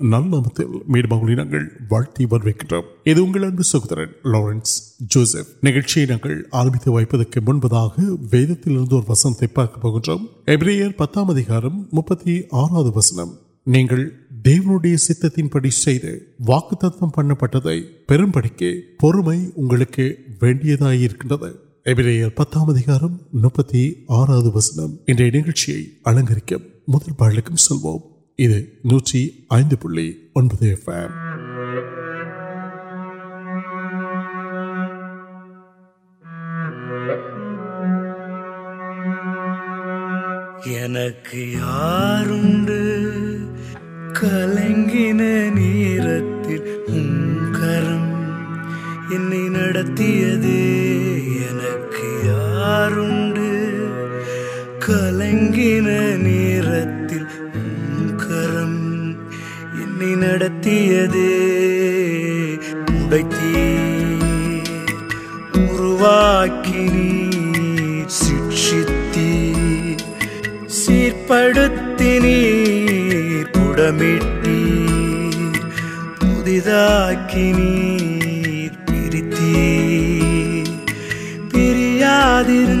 نل میٹھی ناچ آرپتی سیتپڑ پتام نوپتی آرا وسنم نئے الگ سوچی எனக்கு யாருண்டு? نمکردار کل گرم تین سی سی புடமிட்டீர் புதிதாக்கி நீர் பிரித்தீர் பிரியாதிருந்தீர்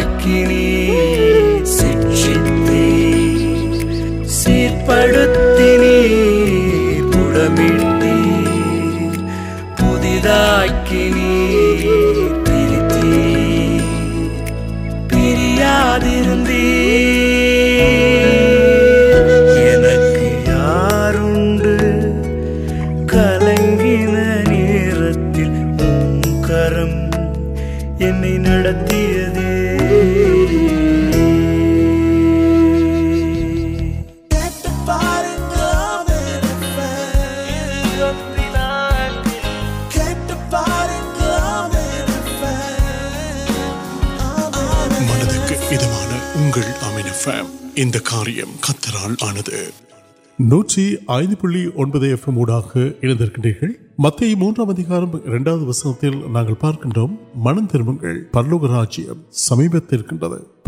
مكنين ஃபேம் இந்த காரியம் கத்தரால் ஆனது நூற்றி ஐந்து புள்ளி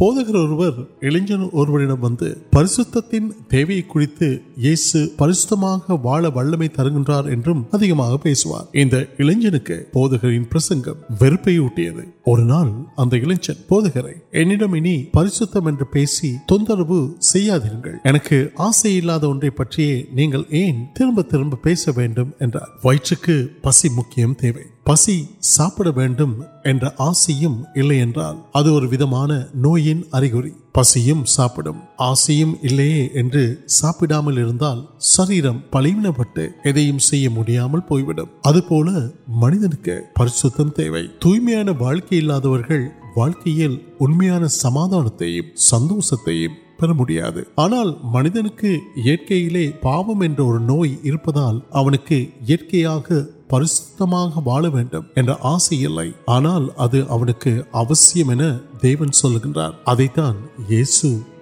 میںرگاروای پریشن آسے پہلے ترب تربی پہ பசி சாப்பிட வேண்டும் என்ற ஆசையும் இல்லை என்றால் அது ஒரு விதமான நோயின் அறிகுறி பசியும் சாப்பிடும் ஆசையும் இல்லையே என்று சாப்பிடாமல் இருந்தால் சரீரம் பழிவினப்பட்டு எதையும் செய்ய முடியாமல் போய்விடும் அதுபோல மனிதனுக்கு பரிசுத்தம் தேவை தூய்மையான வாழ்க்கை இல்லாதவர்கள் வாழ்க்கையில் உண்மையான சமாதானத்தையும் சந்தோஷத்தையும் பெற முடியாது ஆனால் மனிதனுக்கு இயற்கையிலே பாவம் என்ற ஒரு நோய் இருப்பதால் அவனுக்கு இயற்கையாக பரிசுத்தமாக வாழ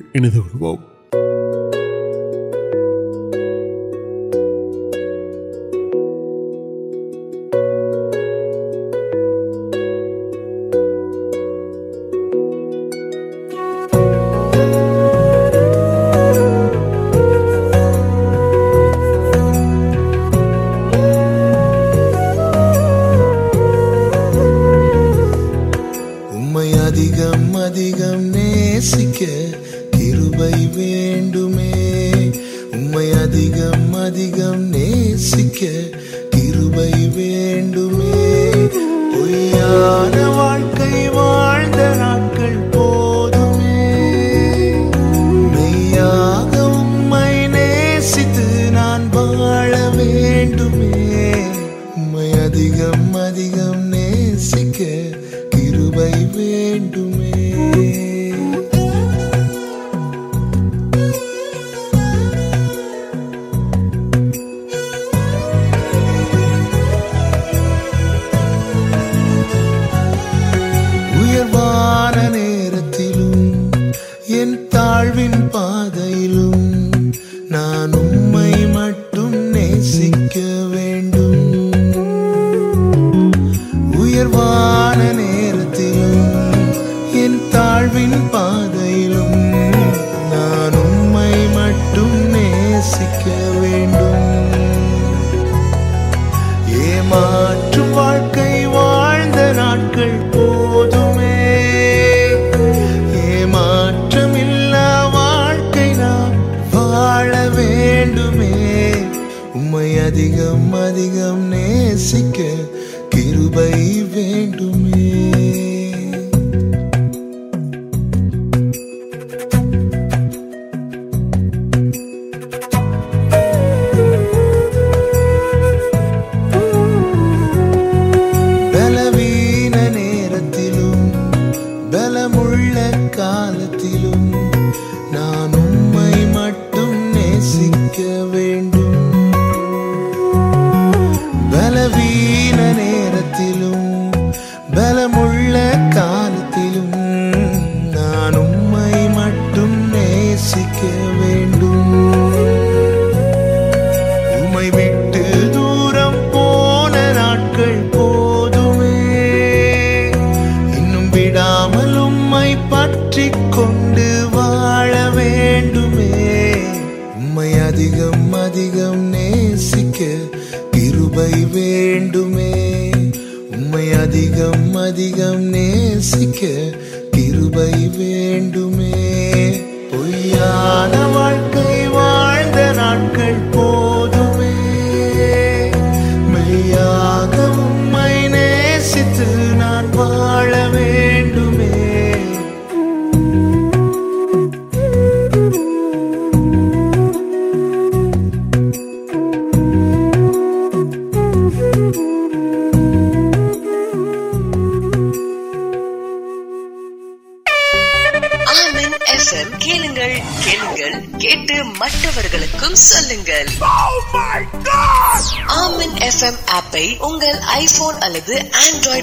தேவன் சொல்லுகின்றார் அதைத்தான் இயேசு தருகின்றார் மருத்துவர் ஒருவருடைய உடலை பரிசோதித்து சில விட்டமின் அடங்கிய மாத்திரைகளை சாப்பிட சொல்லுகின்றார் நமக்கு அவ்விதம் மாத்திரை சாப்பிட ஆசை இல்லை என்றாலும் மருத்துவரின் ஆலோசனையை மதித்து அதனை சாப்பிடுகின்றோம் அதே போலவே நமக்கு பரிசுத்தத்தை உருவாக்கும் ரட்சிப்பின் அனுபவம் அவசியம் என கத்தர் சொல்லுகின்றார் அதனை நாம் விசுவாசித்து பெற்றுக்கொள்ள வேண்டியது நமக்கு தேவையானது நீங்கள் இணைந்திருப்பது நூற்றி ஐந்து புள்ளி ஒன்பது எஃப்எம் மற்றும் ஒரு பாடலோடு நாங்கள் இணைந்து கொள்வோம்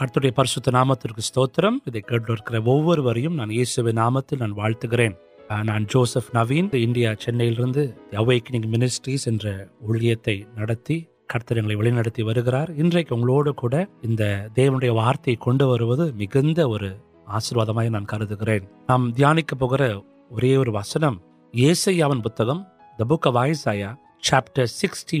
پریش نام نامکنی وارت میر آشیواد نوکرین نام دیا وسنگ سکسٹی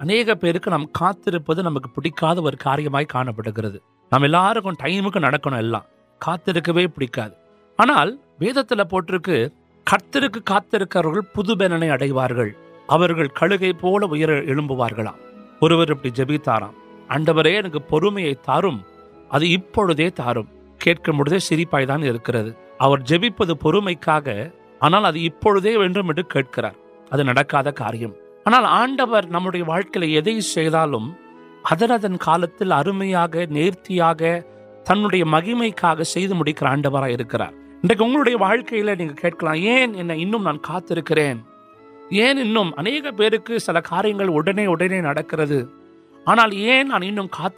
اینک پھر کا پیکر کام ٹائم کوبی تارکے تارک مری پائتک آنا ابھی کھیر کاریہ آن آڈر ناول ارمیا ننگ اہر کے سر کاریہ آنا نان کا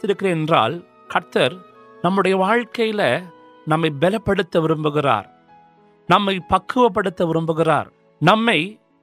نمبر واقعی نمپ وربر نمپ پڑھ ورب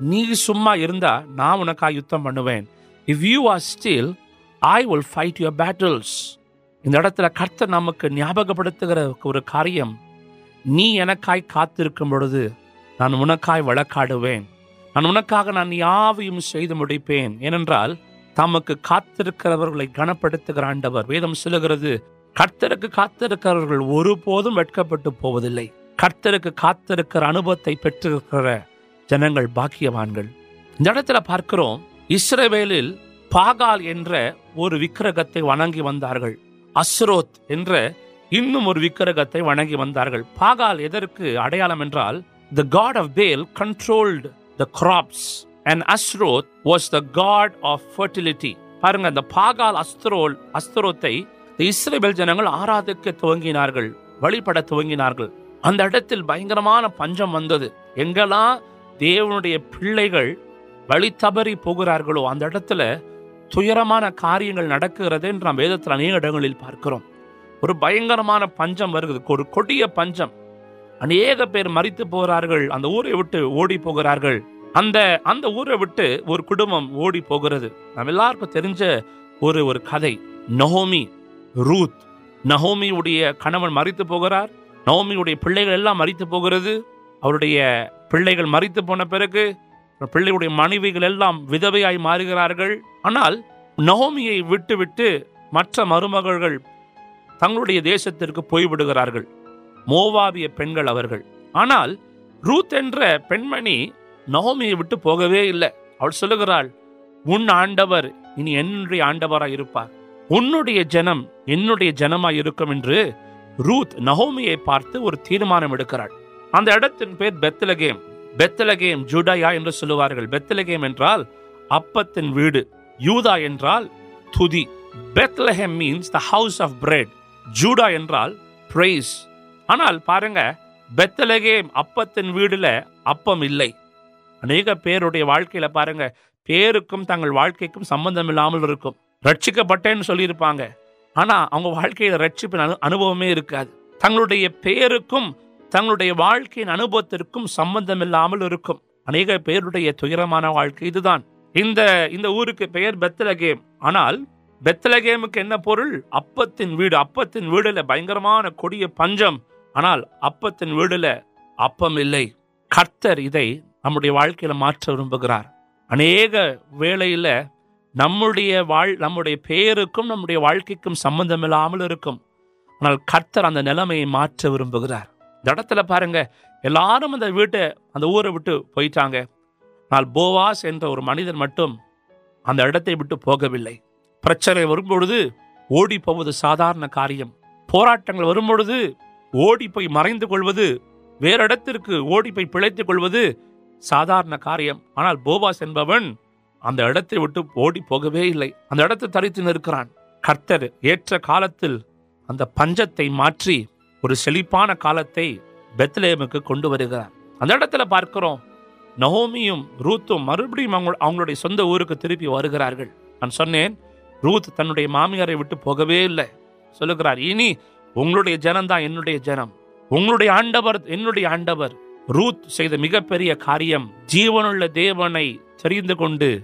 سمکا یتوک پوری کا جنگانڈر آرا دیکھنے والی پڑھنے بھنکر پنچم و پہ تبری پہوتر کاریہ پارکر پوری پنجم اہر مریت پہ نام کدے روت نومی کنوت پہ نومی پہ مریت پوگ پہ مریت پو پہ پڑے مانو گھر مارکرار آنا نومیا مرمگ تنظیم پوچھنے پڑھ کے آنا روتم نومیا آڈو جنم جنم روت نومیا پارتر تیار ترکشن سمبند رکے آنا تین تین سمند پیلکے آنا گیم ابتدی ویڈیو بھنکر کڑی پنجم آنا ابتدا ویڈیل ابھی کتر واقعی معر وربر اہم ول نمبر پیمکم سمبند نلم ورب مروز ترکی پہ پہلے سادار کاریہ بواس تڑتران کتر کا نو روت مربی ترپیار روتار جنم آڈر آڈر روت ماریہ جی من جی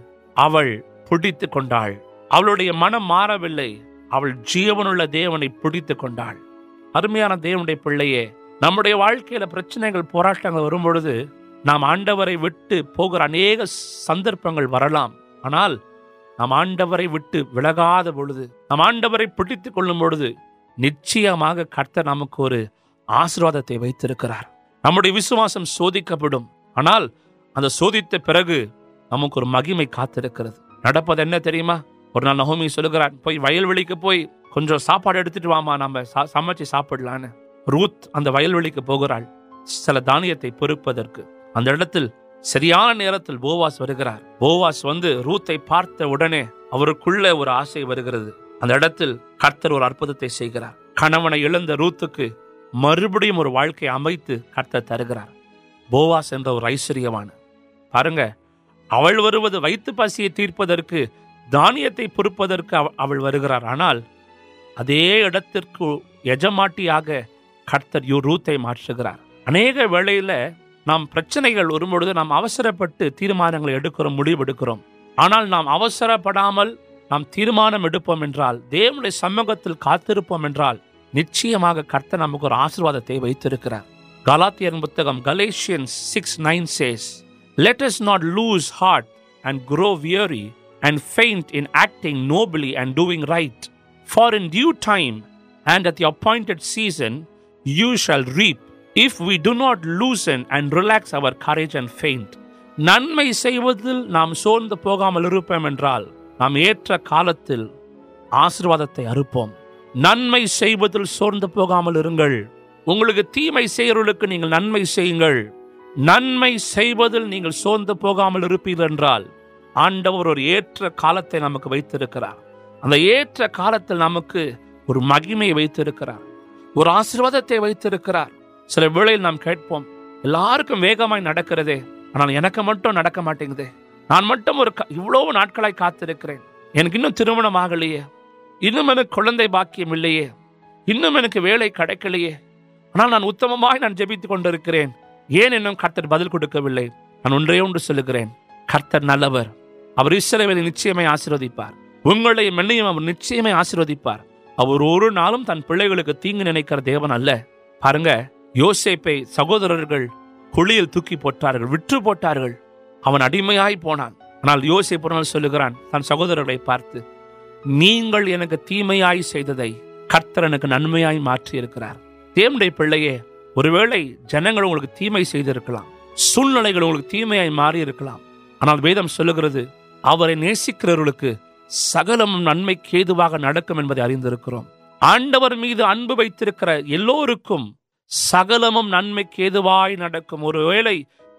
ارمیا دیو پے نمبر واقعی وام آڈو سندر وارلام آنا آڈو ولگاد پیڑ نام کت نم کو آسرواد وارواسم سودک پڑھا سو پھر مہیم کا سلک ویلولی پوچھ کچھ ساپا سمجھے ساپ روت ولیور اور کنونے روت کی مربڑ اور بوواس واس تیر دانیہ سمپ نام آشیواد نوبلی نمن پہ نمبر نن میں سوند آڈر اگر کا نام کو مہیم وار آشرواد وار سر ول کم وغیرہ آنا مجھے مٹنگ نان مٹھا کام آگے انکیم ان کو کلیا نان جبتیں کتر بدل کلے نانے سلکرین کتر نل نچ آشر پار وہ نچ آشی پور اور نا پورا تیار سہور پوٹار وڑم آنا یو سب سہویا ننمائی پہلے اور جنگ سب تیم آنا ویدم نیسک سگل ناڈر میرے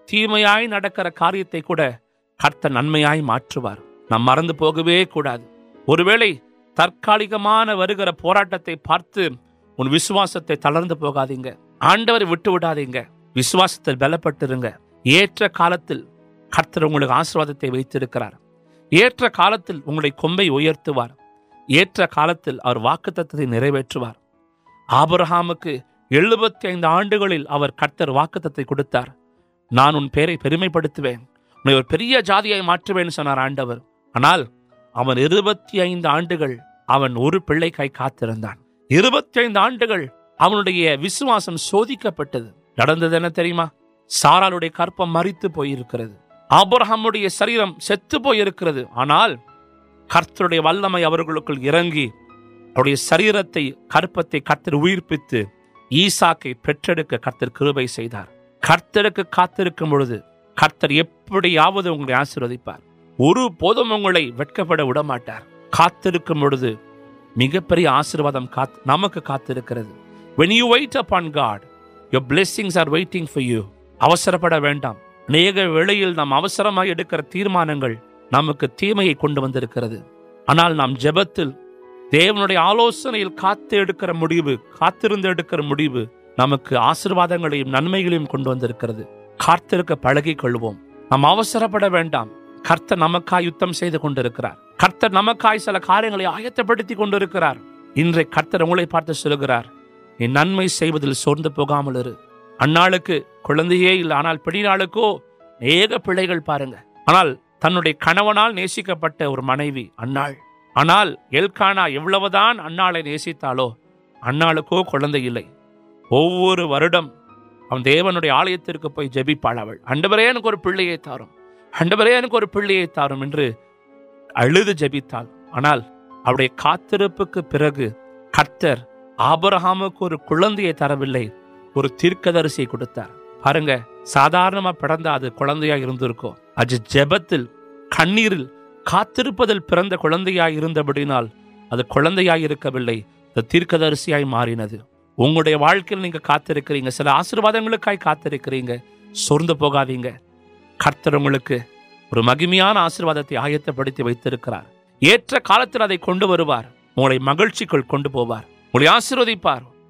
تیمر نمبر نام مردا تکالک پارتواستے ترادی آڈر آسرواد وار یہاں کا کم اتوار نوار آپرہم کی آپ کتر واکن پہ جادی معٹو آڈر آنا اربت آنگ پائی کا سودک پہنا سارا کریت پوک رہے آپرہم شرحم سوال ویتا کچھ آشیوٹار بوپری آشیرو نمک پوسر پڑھ نمک یتک آیت پڑھا پارتر سر اُن آنا پڑنا پھر تنہی کنونا نیشک پہ منہ کانا نیستا آلیہ پوئپر پارو جب آنا کا پھر آپ کو تر بل اور تیریا کار جب پہنچنا تیرین واقعی سر آشیوادک سوند پوکا اور مہیمان آشیرواد آیت پڑتی کا مہرچ کو آشیروار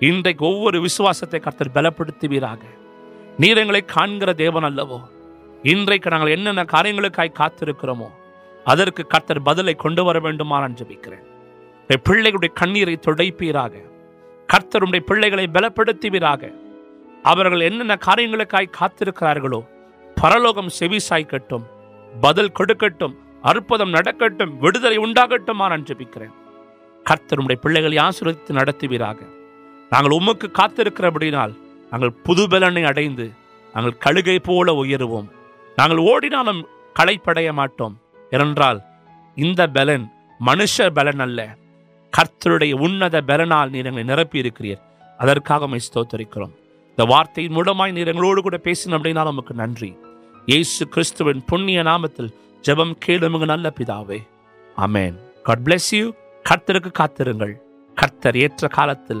بل پہ نا بدل کنانے کے پہنپرا کرتر پہ بل پہ کار کا پرلوکم سبھی سائک بدل کمکل کتر پہ آسر وغیرہ منش بلنگ نرپرا میسوت وارت موڑنا ننسو کم جب نمین کے کام کال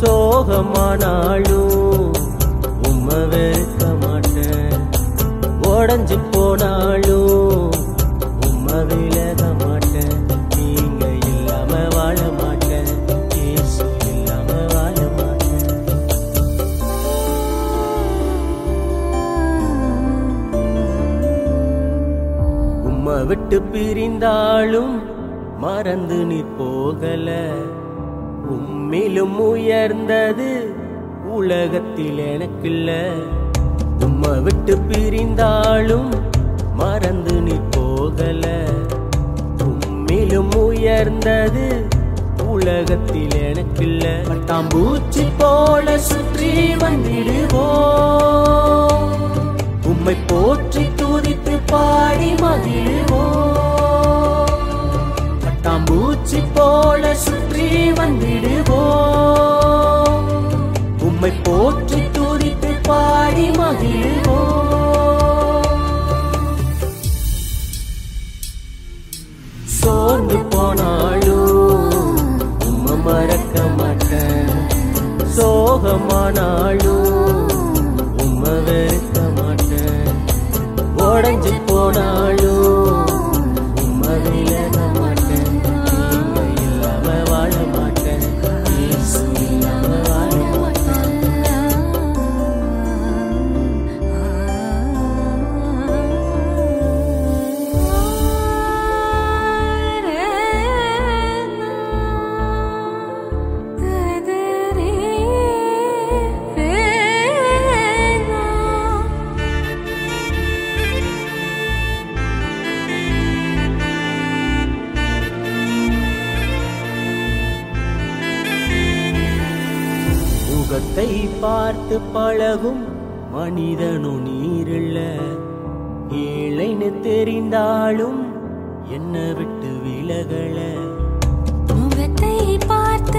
سوگانٹو امپری مرد ن ملر پر مرد تمروچی مہیو موچی پولی سی واڑی مہیو سوند مرک سوگو امک پہ ولگ پارتھ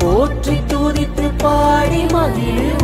پوچھتے م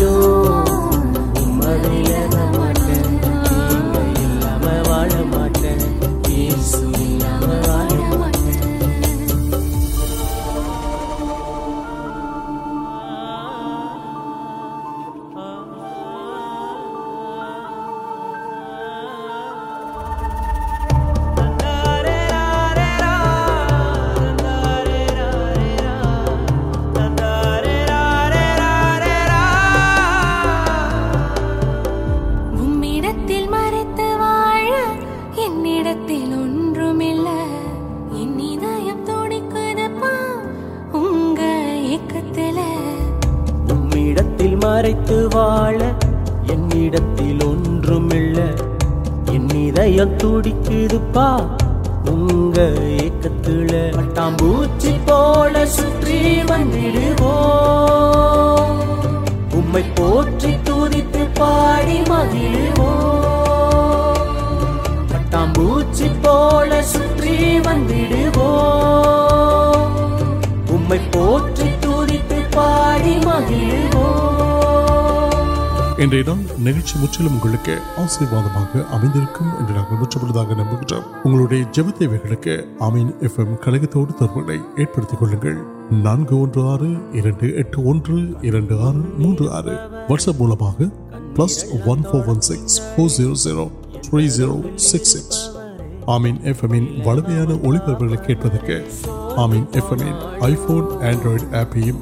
மறைத்து வாழ என்னிடத்தில் ஒன்றுமில்ல என் இதயம் துடிக்குதுப்பா உங்க ஏக்கத்துல பட்டாம்பூச்சி போல சுற்றி வந்திடுவோம் உம்மை போற்றி துதித்து பாடி மகிழ்வோம் பட்டாம்பூச்சி போல சுற்றி வந்திடுவோம் உம்மை போற்றி துதித்து பாடி மகிழ்வோம் இன்றைய நாள் நிகழ்ச்சி முற்றிலும் உங்களுக்கு ஆசீர்வாதமாக அமைந்திருக்கும் என்று நாங்கள் முற்றப்படுவதாக நம்புகிறோம் உங்களுடைய ஜெப தேவைகளுக்கு அமீன் எஃப் எம் கழகத்தோடு தொடர்புகளை ஏற்படுத்திக் கொள்ளுங்கள் நான்கு ஒன்று ஆறு இரண்டு எட்டு ஒன்று இரண்டு ஆறு மூன்று ஆறு வாட்ஸ்அப் மூலமாக plus one four one six four zero zero three zero six six Amen F M வலிமையான ஒளிபரப்புகளை கேட்பதற்கு Amen F M iPhone Android ஆப்பையும்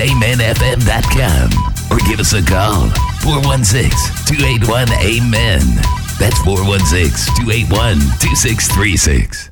amenfm.com or give us a call. 416-281-AMEN. That's 416-281-2636.